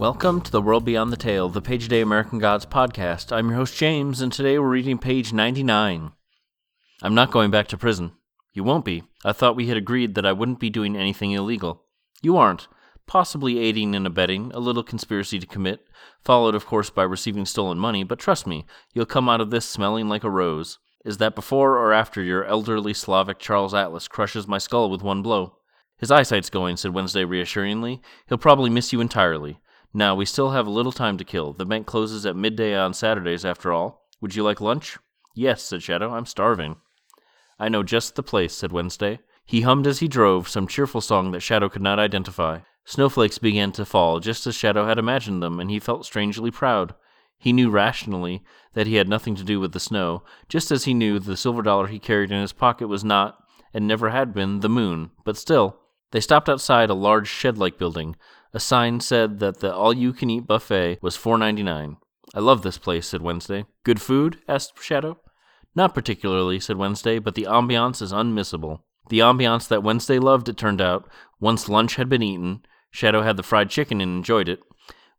Welcome to the World Beyond the Tale, the Page a Day American Gods podcast. I'm your host, James, and today we're reading page 99. I'm not going back to prison. You won't be. I thought we had agreed that I wouldn't be doing anything illegal. You aren't. Possibly aiding and abetting, a little conspiracy to commit, followed, of course, by receiving stolen money, but trust me, you'll come out of this smelling like a rose. Is that before or after your elderly Slavic Charles Atlas crushes my skull with one blow? His eyesight's going, said Wednesday reassuringly. He'll probably miss you entirely. Now, we still have a little time to kill. The bank closes at midday on Saturdays, after all. Would you like lunch? Yes, said Shadow. I'm starving. I know just the place, said Wednesday. He hummed as he drove, some cheerful song that Shadow could not identify. Snowflakes began to fall, just as Shadow had imagined them, and he felt strangely proud. He knew rationally that he had nothing to do with the snow, just as he knew the silver dollar he carried in his pocket was not, and never had been, the moon. But still, they stopped outside a large shed like building, a sign said that the all-you-can-eat buffet was $4.99. I love this place, said Wednesday. Good food? asked Shadow. Not particularly, said Wednesday, but the ambiance is unmissable. The ambiance that Wednesday loved, it turned out, once lunch had been eaten, Shadow had the fried chicken and enjoyed it,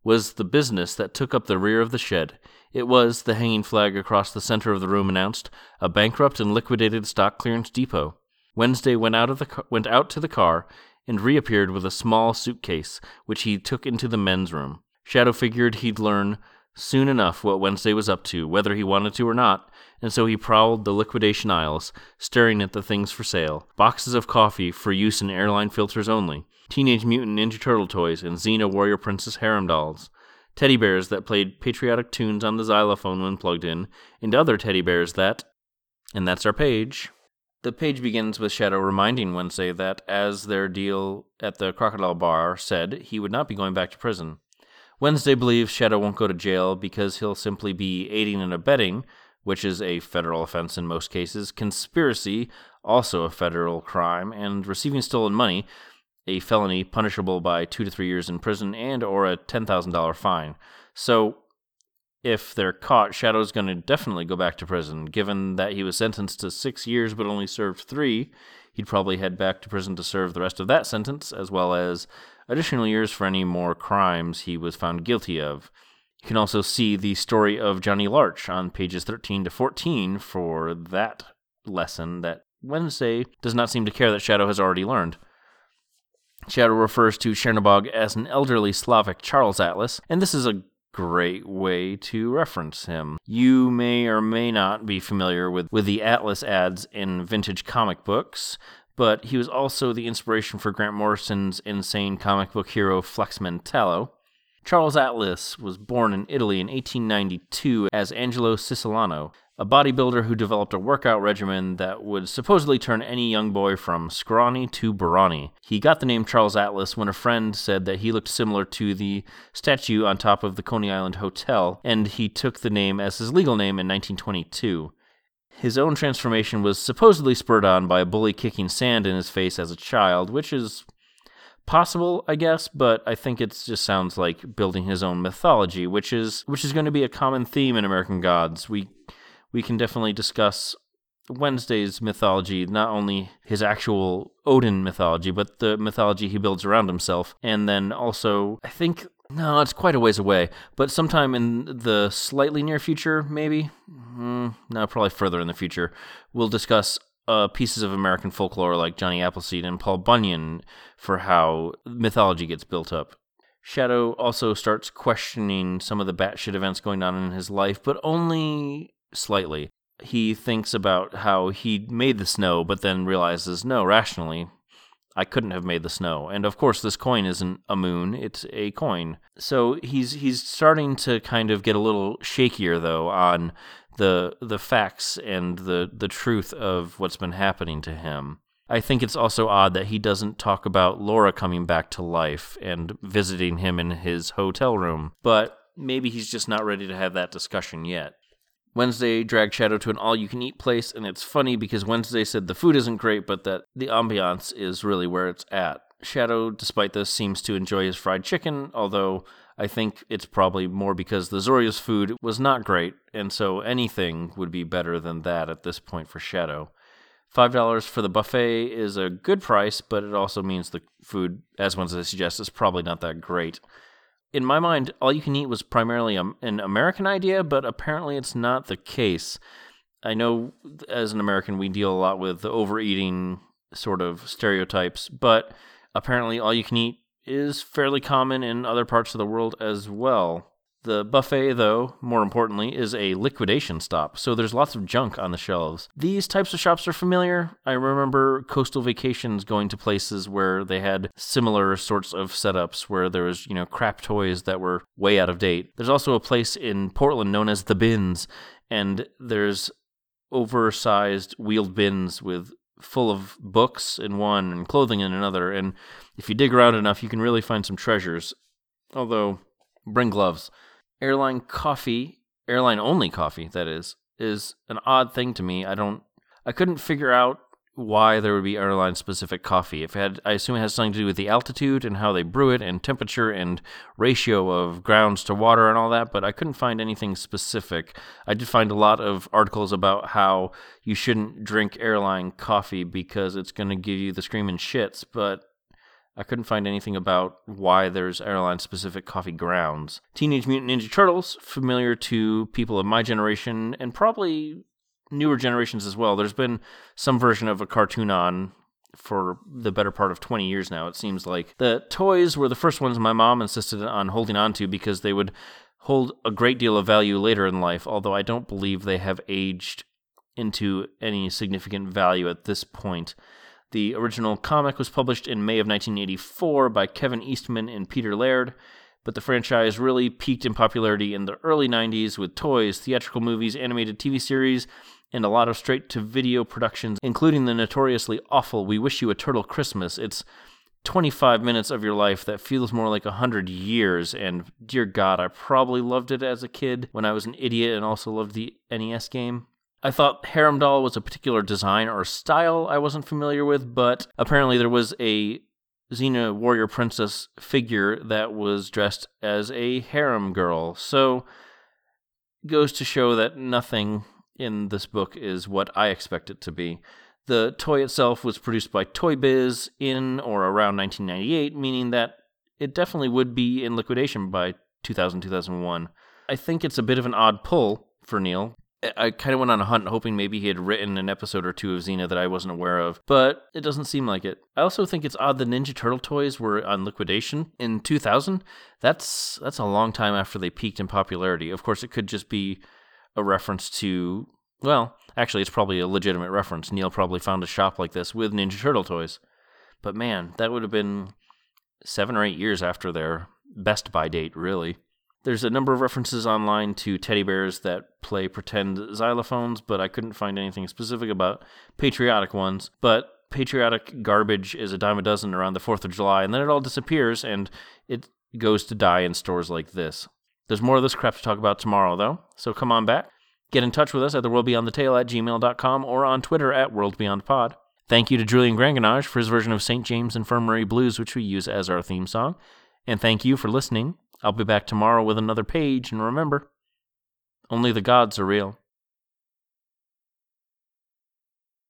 was the business that took up the rear of the shed. It was, the hanging flag across the center of the room announced, a bankrupt and liquidated stock clearance depot. Wednesday went out of the went out to the car and reappeared with a small suitcase, which he took into the men's room. Shadow figured he'd learn soon enough what Wednesday was up to, whether he wanted to or not, and so he prowled the liquidation aisles, staring at the things for sale boxes of coffee for use in airline filters only, Teenage Mutant Ninja Turtle toys, and Xena Warrior Princess harem dolls. Teddy bears that played patriotic tunes on the xylophone when plugged in, and other teddy bears that. And that's our page. The page begins with Shadow reminding Wednesday that, as their deal at the Crocodile Bar said, he would not be going back to prison. Wednesday believes Shadow won't go to jail because he'll simply be aiding and abetting, which is a federal offense in most cases, conspiracy, also a federal crime, and receiving stolen money, a felony punishable by two to three years in prison and or a $10,000 fine. So if they're caught, Shadow's going to definitely go back to prison. Given that he was sentenced to six years but only served three, he'd probably head back to prison to serve the rest of that sentence, as well as additional years for any more crimes he was found guilty of. You can also see the story of Johnny Larch on pages 13 to 14 for that lesson that Wednesday does not seem to care that Shadow has already learned. Shadow refers to Chernobog as an elderly Slavic Charles Atlas, and this is a great way to reference him. You may or may not be familiar with, with the Atlas ads in vintage comic books, but he was also the inspiration for Grant Morrison's insane comic book hero Flex Mentallo. Charles Atlas was born in Italy in 1892 as Angelo Siciliano, a bodybuilder who developed a workout regimen that would supposedly turn any young boy from scrawny to brawny. He got the name Charles Atlas when a friend said that he looked similar to the statue on top of the Coney Island Hotel, and he took the name as his legal name in 1922. His own transformation was supposedly spurred on by a bully kicking sand in his face as a child, which is possible, I guess, but I think it just sounds like building his own mythology, which is which is going to be a common theme in American Gods. We we can definitely discuss Wednesday's mythology, not only his actual Odin mythology, but the mythology he builds around himself. And then also, I think, no, it's quite a ways away, but sometime in the slightly near future, maybe, mm, no, probably further in the future, we'll discuss uh, pieces of American folklore like Johnny Appleseed and Paul Bunyan for how mythology gets built up. Shadow also starts questioning some of the batshit events going on in his life, but only slightly. He thinks about how he made the snow, but then realizes, no, rationally, I couldn't have made the snow. And of course, this coin isn't a moon; it's a coin. So he's he's starting to kind of get a little shakier though on the the facts and the the truth of what's been happening to him. I think it's also odd that he doesn't talk about Laura coming back to life and visiting him in his hotel room, but maybe he's just not ready to have that discussion yet. Wednesday dragged Shadow to an all you can eat place, and it's funny because Wednesday said the food isn't great, but that the ambiance is really where it's at. Shadow, despite this, seems to enjoy his fried chicken, although I think it's probably more because the Zorya's food was not great, and so anything would be better than that at this point for Shadow. $5 for the buffet is a good price, but it also means the food, as Wednesday suggests, is probably not that great. In my mind, all you can eat was primarily um, an American idea, but apparently it's not the case. I know as an American, we deal a lot with the overeating sort of stereotypes, but apparently all you can eat is fairly common in other parts of the world as well. The buffet, though, more importantly, is a liquidation stop, so there's lots of junk on the shelves. These types of shops are familiar. I remember coastal vacations going to places where they had similar sorts of setups where there was, you know, crap toys that were way out of date. There's also a place in Portland known as The Bins, and there's oversized wheeled bins with full of books in one and clothing in another. And if you dig around enough, you can really find some treasures. Although, bring gloves. Airline coffee, airline only coffee, that is, is an odd thing to me. I don't, I couldn't figure out why there would be airline specific coffee. If it had, I assume it has something to do with the altitude and how they brew it, and temperature and ratio of grounds to water and all that. But I couldn't find anything specific. I did find a lot of articles about how you shouldn't drink airline coffee because it's going to give you the screaming shits. But I couldn't find anything about why there's airline specific coffee grounds. Teenage Mutant Ninja Turtles, familiar to people of my generation and probably newer generations as well. There's been some version of a cartoon on for the better part of 20 years now, it seems like. The toys were the first ones my mom insisted on holding on to because they would hold a great deal of value later in life, although I don't believe they have aged into any significant value at this point. The original comic was published in May of 1984 by Kevin Eastman and Peter Laird, but the franchise really peaked in popularity in the early 90s with toys, theatrical movies, animated TV series, and a lot of straight to video productions, including the notoriously awful We Wish You a Turtle Christmas. It's 25 minutes of your life that feels more like 100 years, and dear God, I probably loved it as a kid when I was an idiot and also loved the NES game. I thought Harem Doll was a particular design or style I wasn't familiar with, but apparently there was a Xena warrior princess figure that was dressed as a harem girl. So goes to show that nothing in this book is what I expect it to be. The toy itself was produced by Toy Biz in or around 1998, meaning that it definitely would be in liquidation by 2000 2001. I think it's a bit of an odd pull for Neil. I kind of went on a hunt hoping maybe he had written an episode or two of Xena that I wasn't aware of, but it doesn't seem like it. I also think it's odd the Ninja Turtle toys were on liquidation in 2000. That's that's a long time after they peaked in popularity. Of course, it could just be a reference to, well, actually, it's probably a legitimate reference. Neil probably found a shop like this with Ninja Turtle toys. But man, that would have been seven or eight years after their best by date, really. There's a number of references online to teddy bears that play pretend xylophones, but I couldn't find anything specific about patriotic ones. But patriotic garbage is a dime a dozen around the 4th of July, and then it all disappears and it goes to die in stores like this. There's more of this crap to talk about tomorrow, though, so come on back. Get in touch with us at theworldbeyondthetale at gmail.com or on Twitter at worldbeyondpod. Thank you to Julian Granganage for his version of St. James Infirmary Blues, which we use as our theme song. And thank you for listening. I'll be back tomorrow with another page, and remember, only the gods are real.